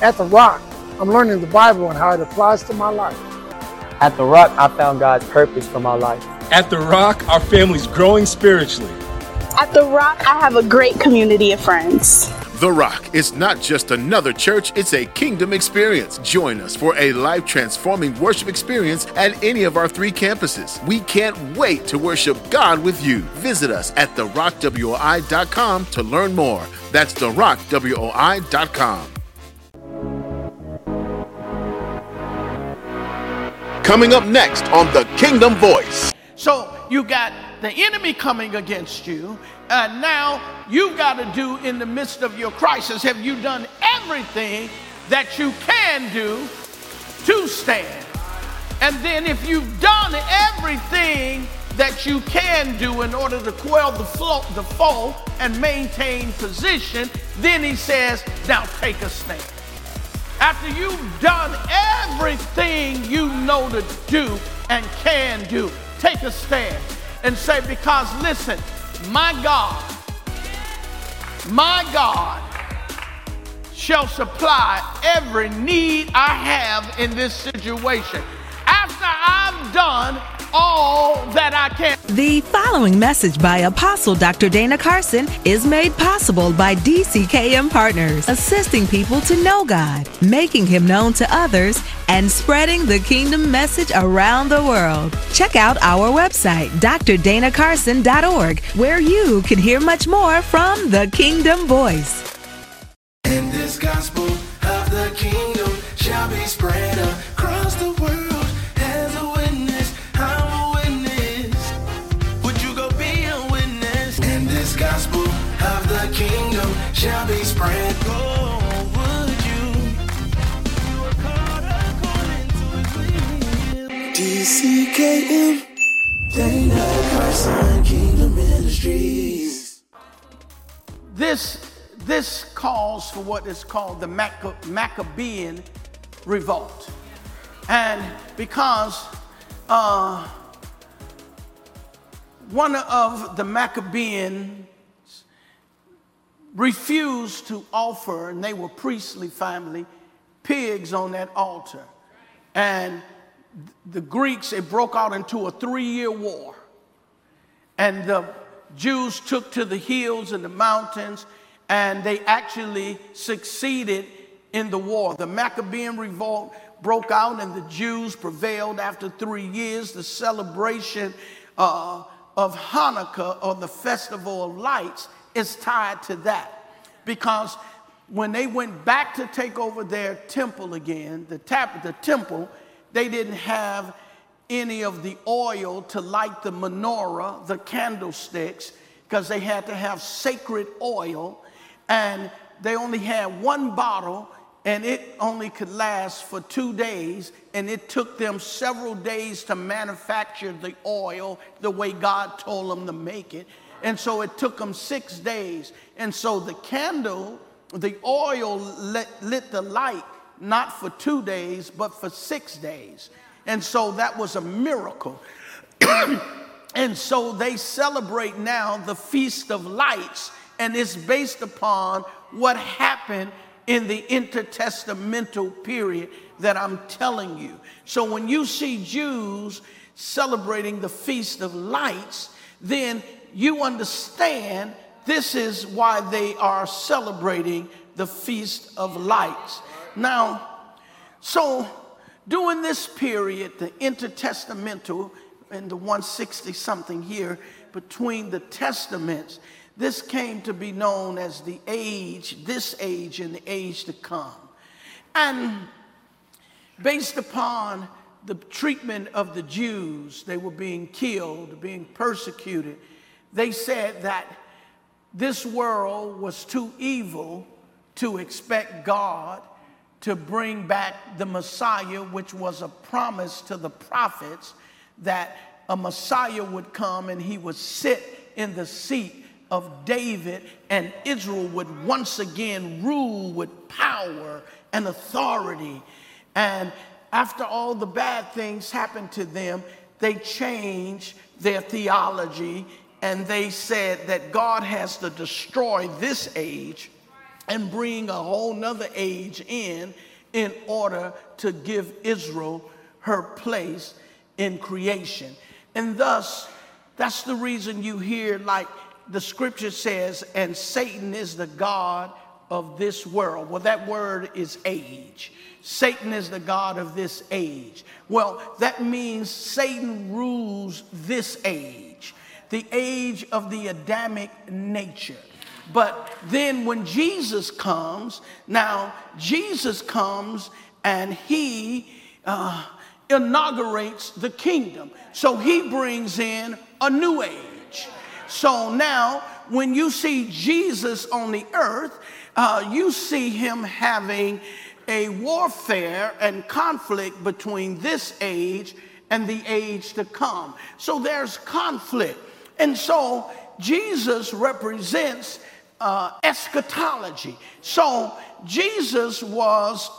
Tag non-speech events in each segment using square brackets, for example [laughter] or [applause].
At The Rock, I'm learning the Bible and how it applies to my life. At The Rock, I found God's purpose for my life. At The Rock, our family's growing spiritually. At The Rock, I have a great community of friends. The Rock is not just another church, it's a kingdom experience. Join us for a life transforming worship experience at any of our three campuses. We can't wait to worship God with you. Visit us at therockwoi.com to learn more. That's therockwoi.com. Coming up next on The Kingdom Voice. So you got the enemy coming against you, and now you've got to do in the midst of your crisis have you done everything that you can do to stand? And then if you've done everything that you can do in order to quell the, flow, the and maintain position, then he says, now take a stand. After you've done everything you know to do and can do, take a stand and say, because listen, my God, my God shall supply every need I have in this situation. After I've done all that I can. The following message by Apostle Dr. Dana Carson is made possible by DCKM Partners, assisting people to know God, making Him known to others, and spreading the kingdom message around the world. Check out our website, drdanacarson.org, where you can hear much more from the Kingdom Voice. And this gospel of the kingdom shall be spread Carson, Kingdom Ministries. This, this calls for what is called the Macca- Maccabean revolt. And because uh, one of the Maccabeans refused to offer, and they were priestly family, pigs on that altar. And the Greeks, it broke out into a three year war. And the Jews took to the hills and the mountains, and they actually succeeded in the war. The Maccabean revolt broke out, and the Jews prevailed after three years. The celebration uh, of Hanukkah, or the Festival of Lights, is tied to that. Because when they went back to take over their temple again, the, tap, the temple, they didn't have any of the oil to light the menorah, the candlesticks, because they had to have sacred oil. And they only had one bottle, and it only could last for two days. And it took them several days to manufacture the oil the way God told them to make it. And so it took them six days. And so the candle, the oil lit, lit the light not for two days, but for six days. And so that was a miracle. [clears throat] and so they celebrate now the Feast of Lights, and it's based upon what happened in the intertestamental period that I'm telling you. So when you see Jews celebrating the Feast of Lights, then you understand this is why they are celebrating the Feast of Lights. Now, so during this period, the intertestamental and the 160 something here between the testaments, this came to be known as the age, this age and the age to come. And based upon the treatment of the Jews, they were being killed, being persecuted. They said that this world was too evil to expect God to bring back the Messiah, which was a promise to the prophets that a Messiah would come and he would sit in the seat of David and Israel would once again rule with power and authority. And after all the bad things happened to them, they changed their theology and they said that God has to destroy this age and bring a whole nother age in in order to give Israel her place in creation. And thus, that's the reason you hear, like the scripture says, and Satan is the God of this world. Well, that word is age. Satan is the God of this age. Well, that means Satan rules this age, the age of the Adamic nature. But then when Jesus comes, now Jesus comes and he uh, inaugurates the kingdom. So he brings in a new age. So now, when you see Jesus on the earth, uh, you see him having a warfare and conflict between this age and the age to come. So there's conflict. And so Jesus represents uh, eschatology. So Jesus was,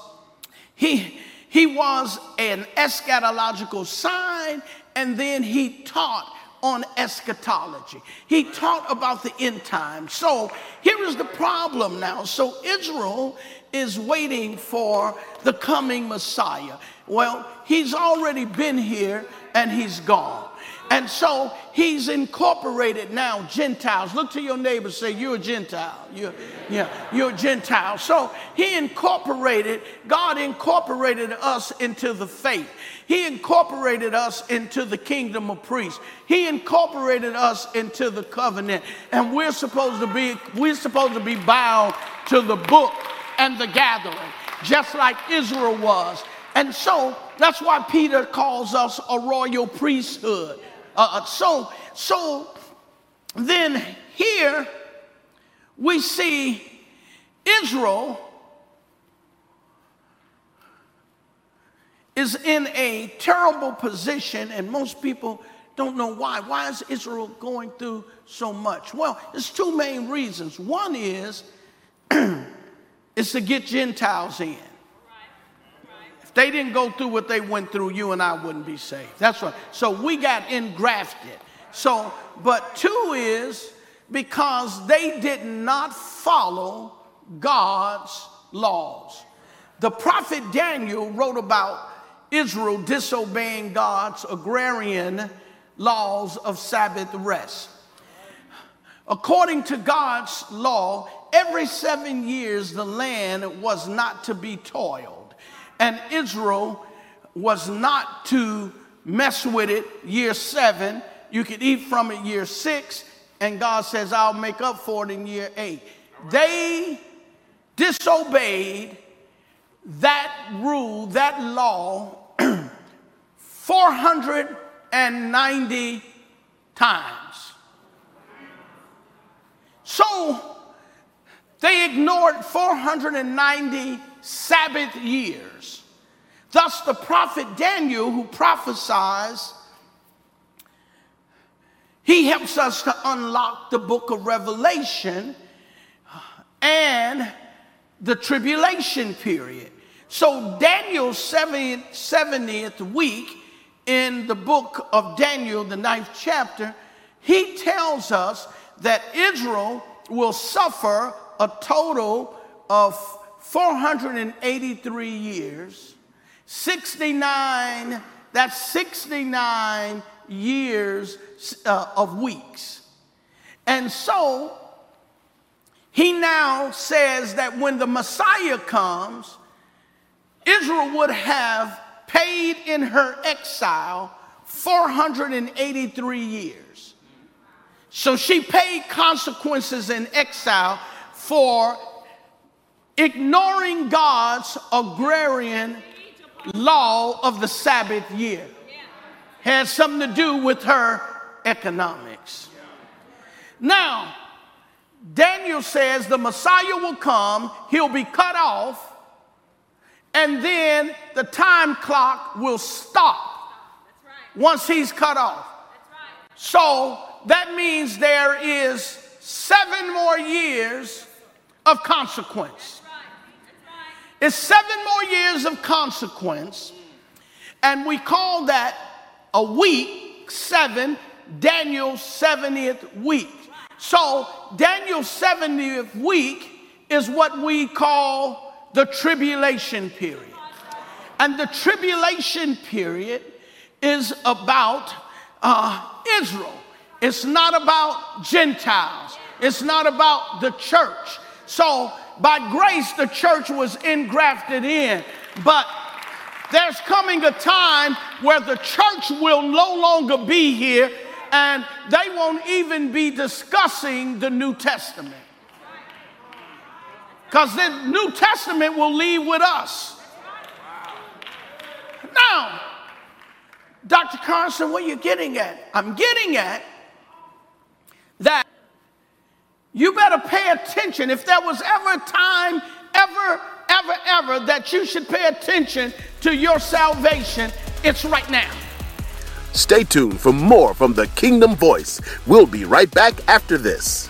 he, he was an eschatological sign, and then he taught on eschatology. He taught about the end time. So here is the problem now. So Israel is waiting for the coming Messiah. Well, he's already been here and he's gone. And so he's incorporated now Gentiles. Look to your neighbor, say, You're a Gentile. You're, yeah, you're a Gentile. So he incorporated, God incorporated us into the faith. He incorporated us into the kingdom of priests. He incorporated us into the covenant. And we're supposed to be, we're supposed to be bound to the book and the gathering, just like Israel was. And so that's why Peter calls us a royal priesthood. Uh, so, so then here we see Israel is in a terrible position, and most people don't know why. Why is Israel going through so much? Well, there's two main reasons. One is [clears throat] is to get Gentiles in. If they didn't go through what they went through, you and I wouldn't be saved. That's right. So we got engrafted. So, but two is because they did not follow God's laws. The prophet Daniel wrote about Israel disobeying God's agrarian laws of Sabbath rest. According to God's law, every seven years the land was not to be toiled and Israel was not to mess with it year seven. You could eat from it year six, and God says, I'll make up for it in year eight. They disobeyed that rule, that law, [clears throat] 490 times. So they ignored 490 Sabbath years. Thus, the prophet Daniel, who prophesies, he helps us to unlock the book of Revelation and the tribulation period. So, Daniel's 70th week in the book of Daniel, the ninth chapter, he tells us that Israel will suffer a total of 483 years, 69, that's 69 years uh, of weeks. And so he now says that when the Messiah comes, Israel would have paid in her exile 483 years. So she paid consequences in exile for ignoring God's agrarian law of the Sabbath year. Has something to do with her economics. Now, Daniel says the Messiah will come, he'll be cut off, and then the time clock will stop once he's cut off. So that means there is seven more years of consequence. It's seven more years of consequence, and we call that a week, seven, Daniel's 70th week. So, Daniel's 70th week is what we call the tribulation period. And the tribulation period is about uh, Israel. It's not about Gentiles. It's not about the church. So, by grace, the church was engrafted in. But there's coming a time where the church will no longer be here and they won't even be discussing the New Testament. Because the New Testament will leave with us. Now, Dr. Carson, what are you getting at? I'm getting at you better pay attention. If there was ever a time, ever, ever, ever, that you should pay attention to your salvation, it's right now. Stay tuned for more from the Kingdom Voice. We'll be right back after this.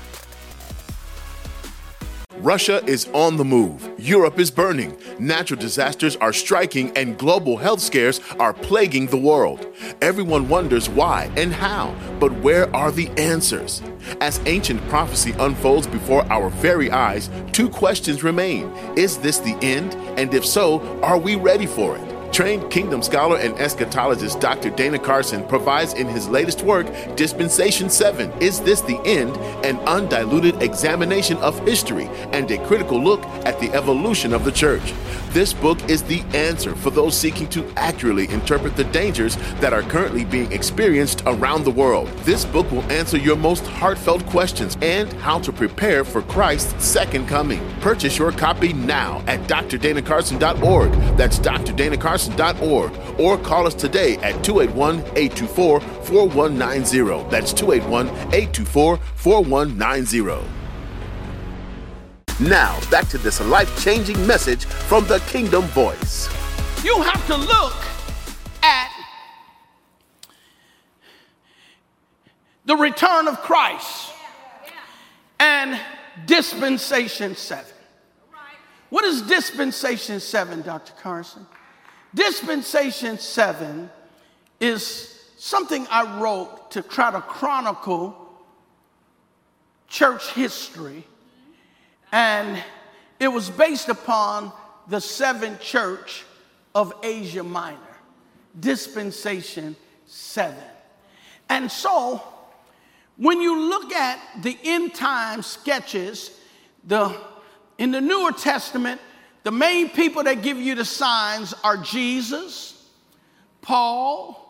Russia is on the move. Europe is burning. Natural disasters are striking, and global health scares are plaguing the world. Everyone wonders why and how, but where are the answers? As ancient prophecy unfolds before our very eyes, two questions remain Is this the end? And if so, are we ready for it? Trained kingdom scholar and eschatologist Dr. Dana Carson provides in his latest work, Dispensation 7 Is This the End? An undiluted examination of history and a critical look at the evolution of the church. This book is the answer for those seeking to accurately interpret the dangers that are currently being experienced around the world. This book will answer your most heartfelt questions and how to prepare for Christ's second coming. Purchase your copy now at drdanacarson.org. That's drdanacarson.org. Or call us today at 281 824 4190. That's 281 824 4190. Now, back to this life changing message from the Kingdom Voice. You have to look at the return of Christ and dispensation 7. What is dispensation 7, Dr. Carson? Dispensation 7 is something I wrote to try to chronicle church history and it was based upon the seventh church of Asia Minor, dispensation seven. And so, when you look at the end time sketches, the, in the Newer Testament, the main people that give you the signs are Jesus, Paul,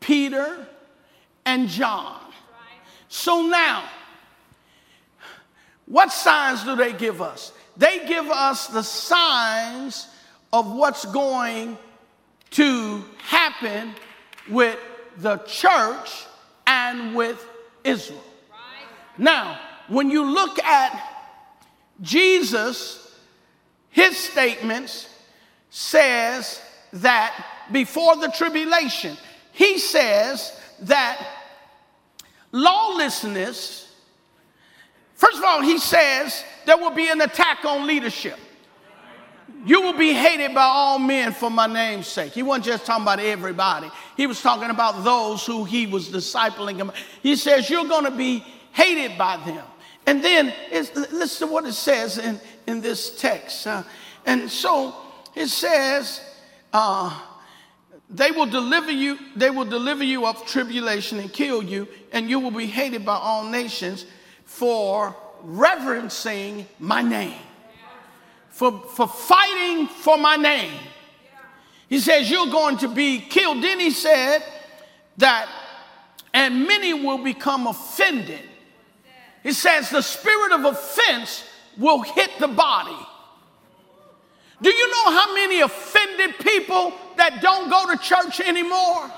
Peter, and John. So now, what signs do they give us? They give us the signs of what's going to happen with the church and with Israel. Now, when you look at Jesus, his statements says that before the tribulation, he says that lawlessness First of all, he says there will be an attack on leadership. You will be hated by all men for my name's sake. He wasn't just talking about everybody, he was talking about those who he was discipling. He says, You're going to be hated by them. And then listen to what it says in, in this text. Uh, and so it says, uh, they will deliver you they will deliver you of tribulation and kill you and you will be hated by all nations for reverencing my name, for, for fighting for my name. He says, You're going to be killed. Then he said that, and many will become offended. He says, The spirit of offense will hit the body. Do you know how many offended people that don't go to church anymore?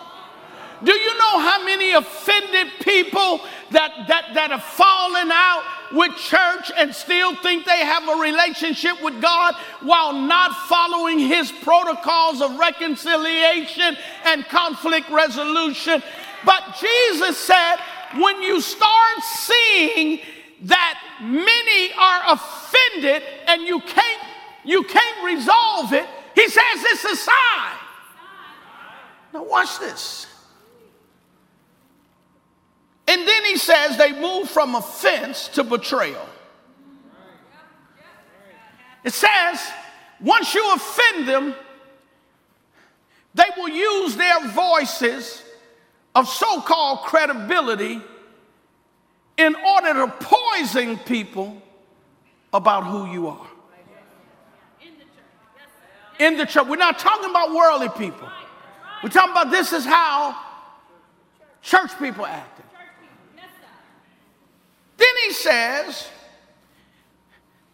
Do you know how many offended people that, that, that have fallen out with church and still think they have a relationship with God while not following his protocols of reconciliation and conflict resolution? But Jesus said, when you start seeing that many are offended and you can't you can't resolve it, he says it's a sign. Now watch this. And then he says they move from offense to betrayal. It says, once you offend them, they will use their voices of so called credibility in order to poison people about who you are. In the church. We're not talking about worldly people. We're talking about this is how church people acted. He says,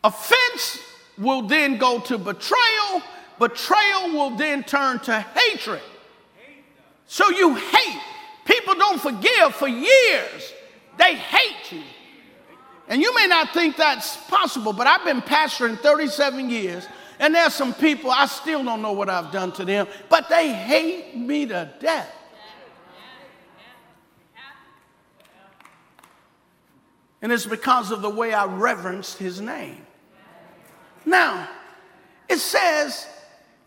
offense will then go to betrayal, betrayal will then turn to hatred. So you hate. People don't forgive for years, they hate you. And you may not think that's possible, but I've been pastoring 37 years, and there's some people I still don't know what I've done to them, but they hate me to death. And it's because of the way I reverenced his name. Now, it says,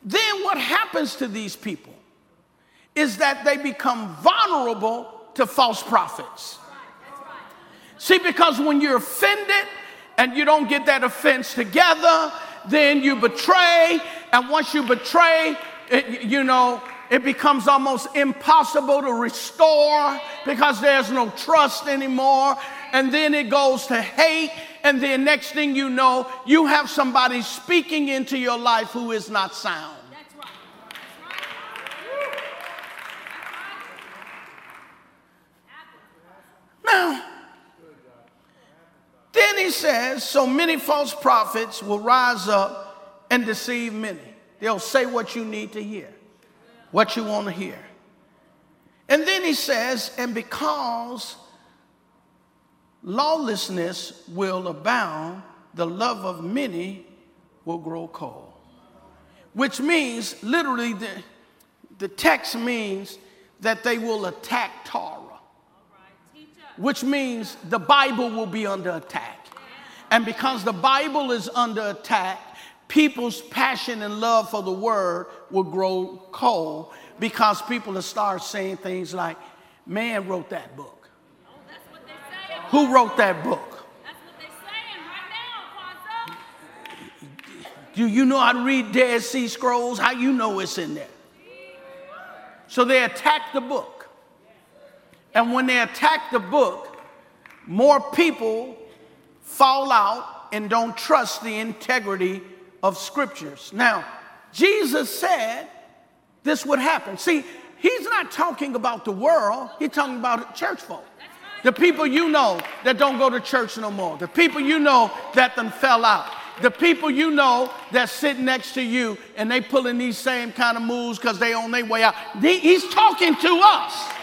then what happens to these people is that they become vulnerable to false prophets. See, because when you're offended and you don't get that offense together, then you betray, and once you betray, it, you know, it becomes almost impossible to restore because there's no trust anymore. And then it goes to hate, and then next thing you know, you have somebody speaking into your life who is not sound. Now, then he says, so many false prophets will rise up and deceive many. They'll say what you need to hear, what you want to hear. And then he says, and because lawlessness will abound, the love of many will grow cold. Which means, literally, the, the text means that they will attack Torah, which means the Bible will be under attack. And because the Bible is under attack, people's passion and love for the word will grow cold because people will start saying things like, man wrote that book. Who wrote that book? That's what they're saying right now, Apostle. Do you know how to read Dead Sea Scrolls? How you know it's in there? So they attack the book. And when they attack the book, more people fall out and don't trust the integrity of scriptures. Now, Jesus said this would happen. See, he's not talking about the world, he's talking about church folk. The people you know that don't go to church no more. The people you know that then fell out. The people you know that sit next to you and they pulling these same kind of moves because they on their way out. He's talking to us.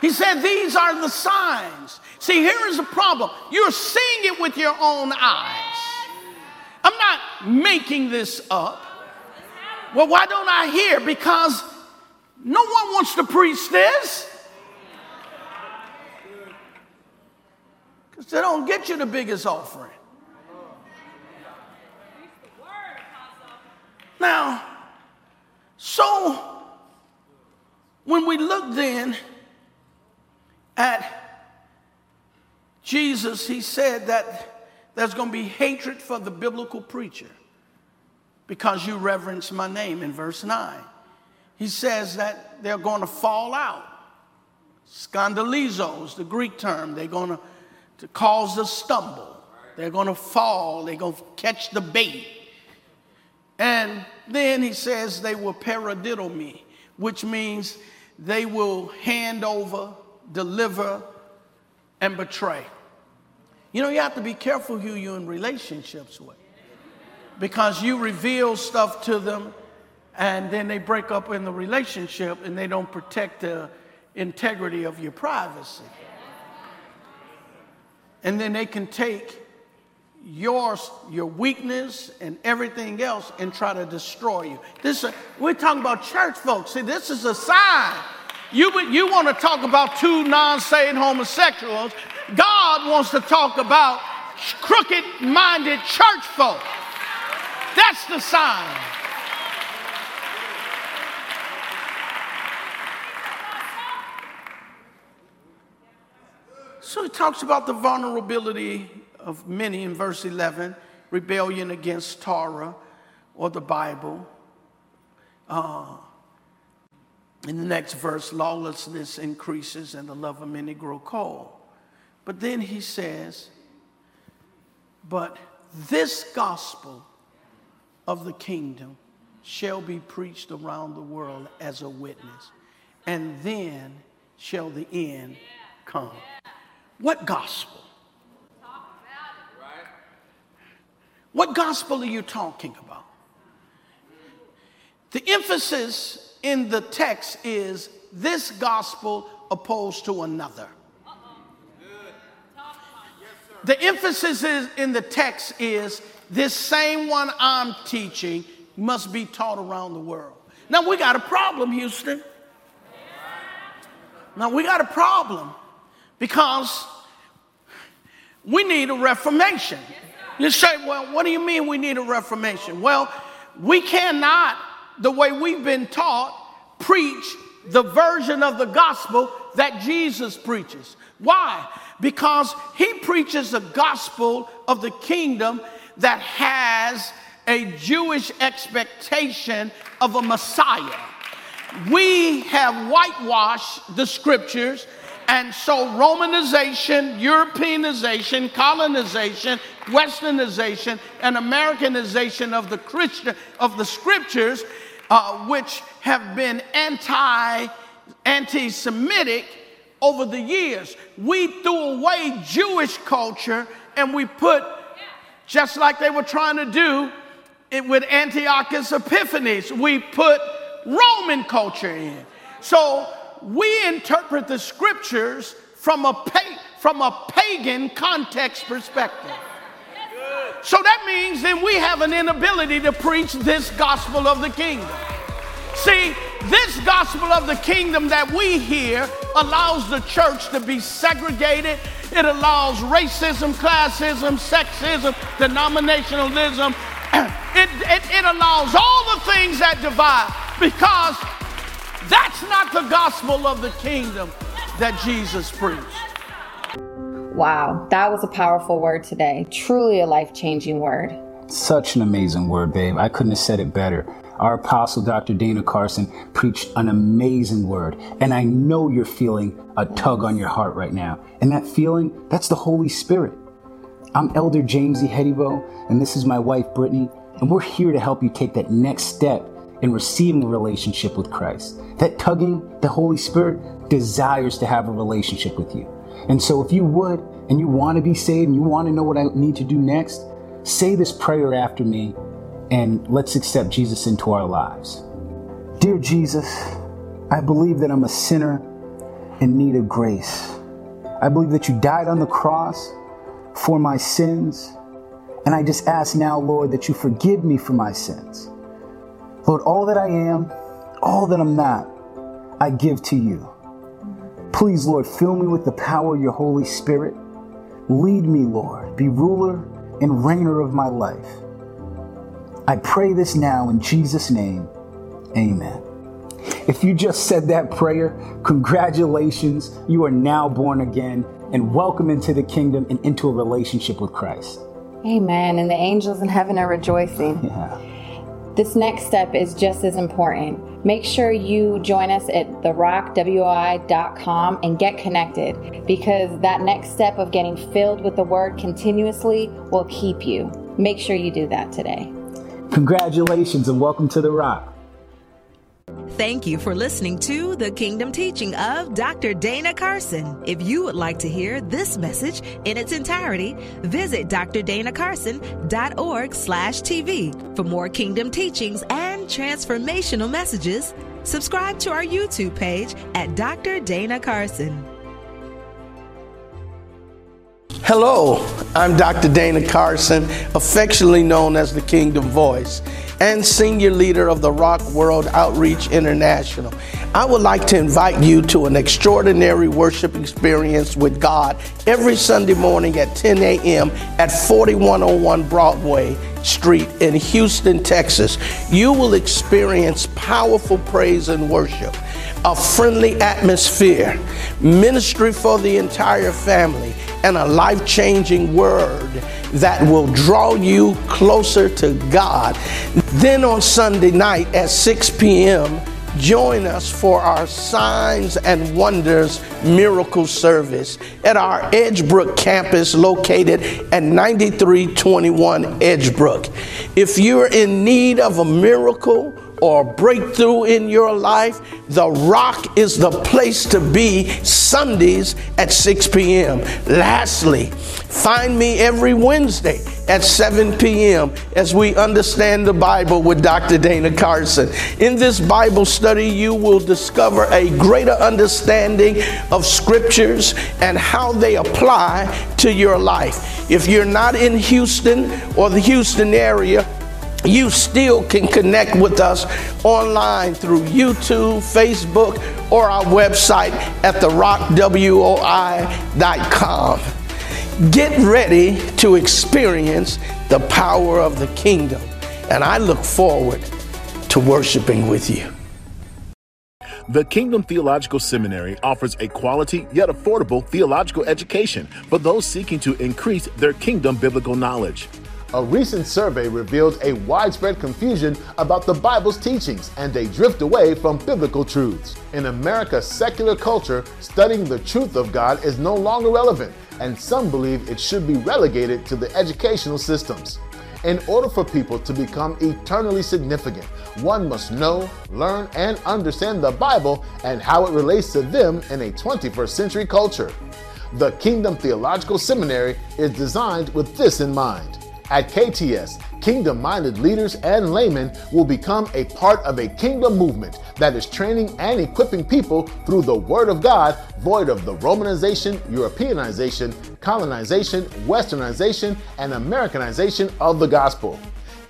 He said, These are the signs. See, here is the problem. You're seeing it with your own eyes. I'm not making this up. Well, why don't I hear? Because no one wants to preach this. Because they don't get you the biggest offering. Now, so when we look then at Jesus, he said that there's going to be hatred for the biblical preacher because you reverence my name in verse 9. He says that they're going to fall out. Scandalizo is the Greek term. They're going to, to cause a stumble. They're going to fall. They're going to catch the bait. And then he says they will paradidomi, which means they will hand over, deliver, and betray. You know, you have to be careful who you're in relationships with because you reveal stuff to them and then they break up in the relationship and they don't protect the integrity of your privacy. And then they can take your, your weakness and everything else and try to destroy you. This, uh, we're talking about church folks. See, this is a sign. You, you want to talk about two non saved homosexuals. God wants to talk about crooked minded church folk. That's the sign. So he talks about the vulnerability of many in verse 11 rebellion against Torah or the Bible. Uh, in the next verse, lawlessness increases and the love of many grow cold. But then he says, But this gospel of the kingdom shall be preached around the world as a witness, and then shall the end come. What gospel? What gospel are you talking about? The emphasis in the text is this gospel opposed to another. The emphasis is in the text is this same one I'm teaching must be taught around the world. Now we got a problem, Houston. Now we got a problem because we need a reformation. You say, well, what do you mean we need a reformation? Well, we cannot, the way we've been taught, preach the version of the gospel that Jesus preaches. Why? Because he preaches a gospel of the kingdom that has a Jewish expectation of a Messiah. We have whitewashed the scriptures, and so Romanization, Europeanization, colonization, Westernization, and Americanization of the Christian of the scriptures, uh, which have been anti anti-Semitic over the years. We threw away Jewish culture and we put, just like they were trying to do it with Antiochus Epiphanes, we put Roman culture in. So we interpret the scriptures from a, pa- from a pagan context perspective. So that means then we have an inability to preach this gospel of the kingdom. See, this gospel of the kingdom that we hear allows the church to be segregated. It allows racism, classism, sexism, denominationalism. [clears throat] It, it, it allows all the things that divide because that's not the gospel of the kingdom that Jesus preached. Wow, that was a powerful word today. Truly a life changing word. Such an amazing word, babe. I couldn't have said it better. Our apostle, Dr. Dana Carson, preached an amazing word. And I know you're feeling a tug on your heart right now. And that feeling, that's the Holy Spirit. I'm Elder James E. Hedibo, and this is my wife, Brittany. And we're here to help you take that next step in receiving a relationship with Christ. That tugging, the Holy Spirit desires to have a relationship with you. And so if you would, and you want to be saved, and you want to know what I need to do next, say this prayer after me, and let's accept Jesus into our lives. Dear Jesus, I believe that I'm a sinner in need of grace. I believe that you died on the cross for my sins. And I just ask now, Lord, that you forgive me for my sins. Lord, all that I am, all that I'm not, I give to you. Please, Lord, fill me with the power of your Holy Spirit. Lead me, Lord. Be ruler and reigner of my life. I pray this now in Jesus' name. Amen. If you just said that prayer, congratulations. You are now born again and welcome into the kingdom and into a relationship with Christ. Amen. And the angels in heaven are rejoicing. [laughs] Yeah. This next step is just as important. Make sure you join us at therockwoi.com and get connected because that next step of getting filled with the word continuously will keep you. Make sure you do that today. Congratulations and welcome to The Rock. Thank you for listening to the Kingdom Teaching of Dr. Dana Carson. If you would like to hear this message in its entirety, visit drdanacarson.org slash TV. For more Kingdom teachings and transformational messages, subscribe to our YouTube page at Dr. Dana Carson. Hello, I'm Dr. Dana Carson, affectionately known as the Kingdom Voice, and senior leader of the Rock World Outreach International. I would like to invite you to an extraordinary worship experience with God every Sunday morning at 10 a.m. at 4101 Broadway Street in Houston, Texas. You will experience powerful praise and worship. A friendly atmosphere, ministry for the entire family, and a life changing word that will draw you closer to God. Then on Sunday night at 6 p.m., join us for our Signs and Wonders Miracle Service at our Edgebrook campus located at 9321 Edgebrook. If you're in need of a miracle, or breakthrough in your life, The Rock is the place to be Sundays at 6 p.m. Lastly, find me every Wednesday at 7 p.m. as we understand the Bible with Dr. Dana Carson. In this Bible study, you will discover a greater understanding of scriptures and how they apply to your life. If you're not in Houston or the Houston area, you still can connect with us online through YouTube, Facebook, or our website at therockWOI.com. Get ready to experience the power of the kingdom, and I look forward to worshiping with you. The Kingdom Theological Seminary offers a quality yet affordable theological education for those seeking to increase their kingdom biblical knowledge. A recent survey revealed a widespread confusion about the Bible's teachings and a drift away from biblical truths. In America's secular culture, studying the truth of God is no longer relevant, and some believe it should be relegated to the educational systems. In order for people to become eternally significant, one must know, learn, and understand the Bible and how it relates to them in a 21st century culture. The Kingdom Theological Seminary is designed with this in mind. At KTS, kingdom minded leaders and laymen will become a part of a kingdom movement that is training and equipping people through the Word of God, void of the Romanization, Europeanization, colonization, westernization, and Americanization of the gospel.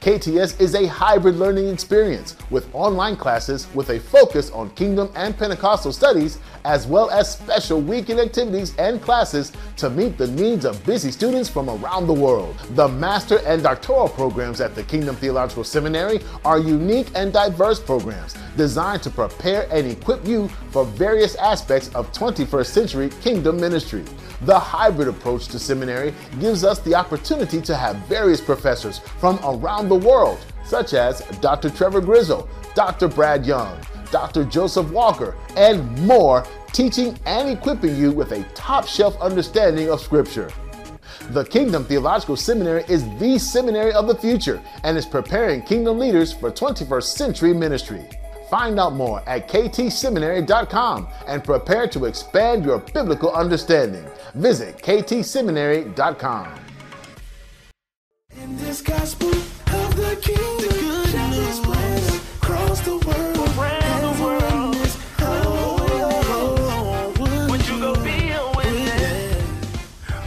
KTS is a hybrid learning experience with online classes with a focus on kingdom and Pentecostal studies, as well as special weekend activities and classes to meet the needs of busy students from around the world. The master and doctoral programs at the Kingdom Theological Seminary are unique and diverse programs designed to prepare and equip you for various aspects of 21st century kingdom ministry. The hybrid approach to seminary gives us the opportunity to have various professors from around the world, such as Dr. Trevor Grizzle, Dr. Brad Young, Dr. Joseph Walker, and more, teaching and equipping you with a top shelf understanding of Scripture. The Kingdom Theological Seminary is the seminary of the future and is preparing kingdom leaders for 21st century ministry. Find out more at ktseminary.com and prepare to expand your biblical understanding. Visit ktseminary.com. In this gospel of the kingdom, spread across the world,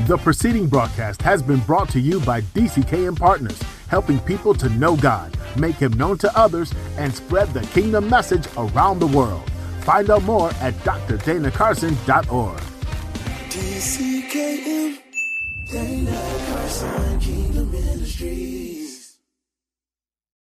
The preceding broadcast has been brought to you by DCKM Partners, helping people to know God, make Him known to others, and spread the kingdom message around the world. Find out more at drdanacarson.org. DCKM, Dana Carson, Kingdom Ministries.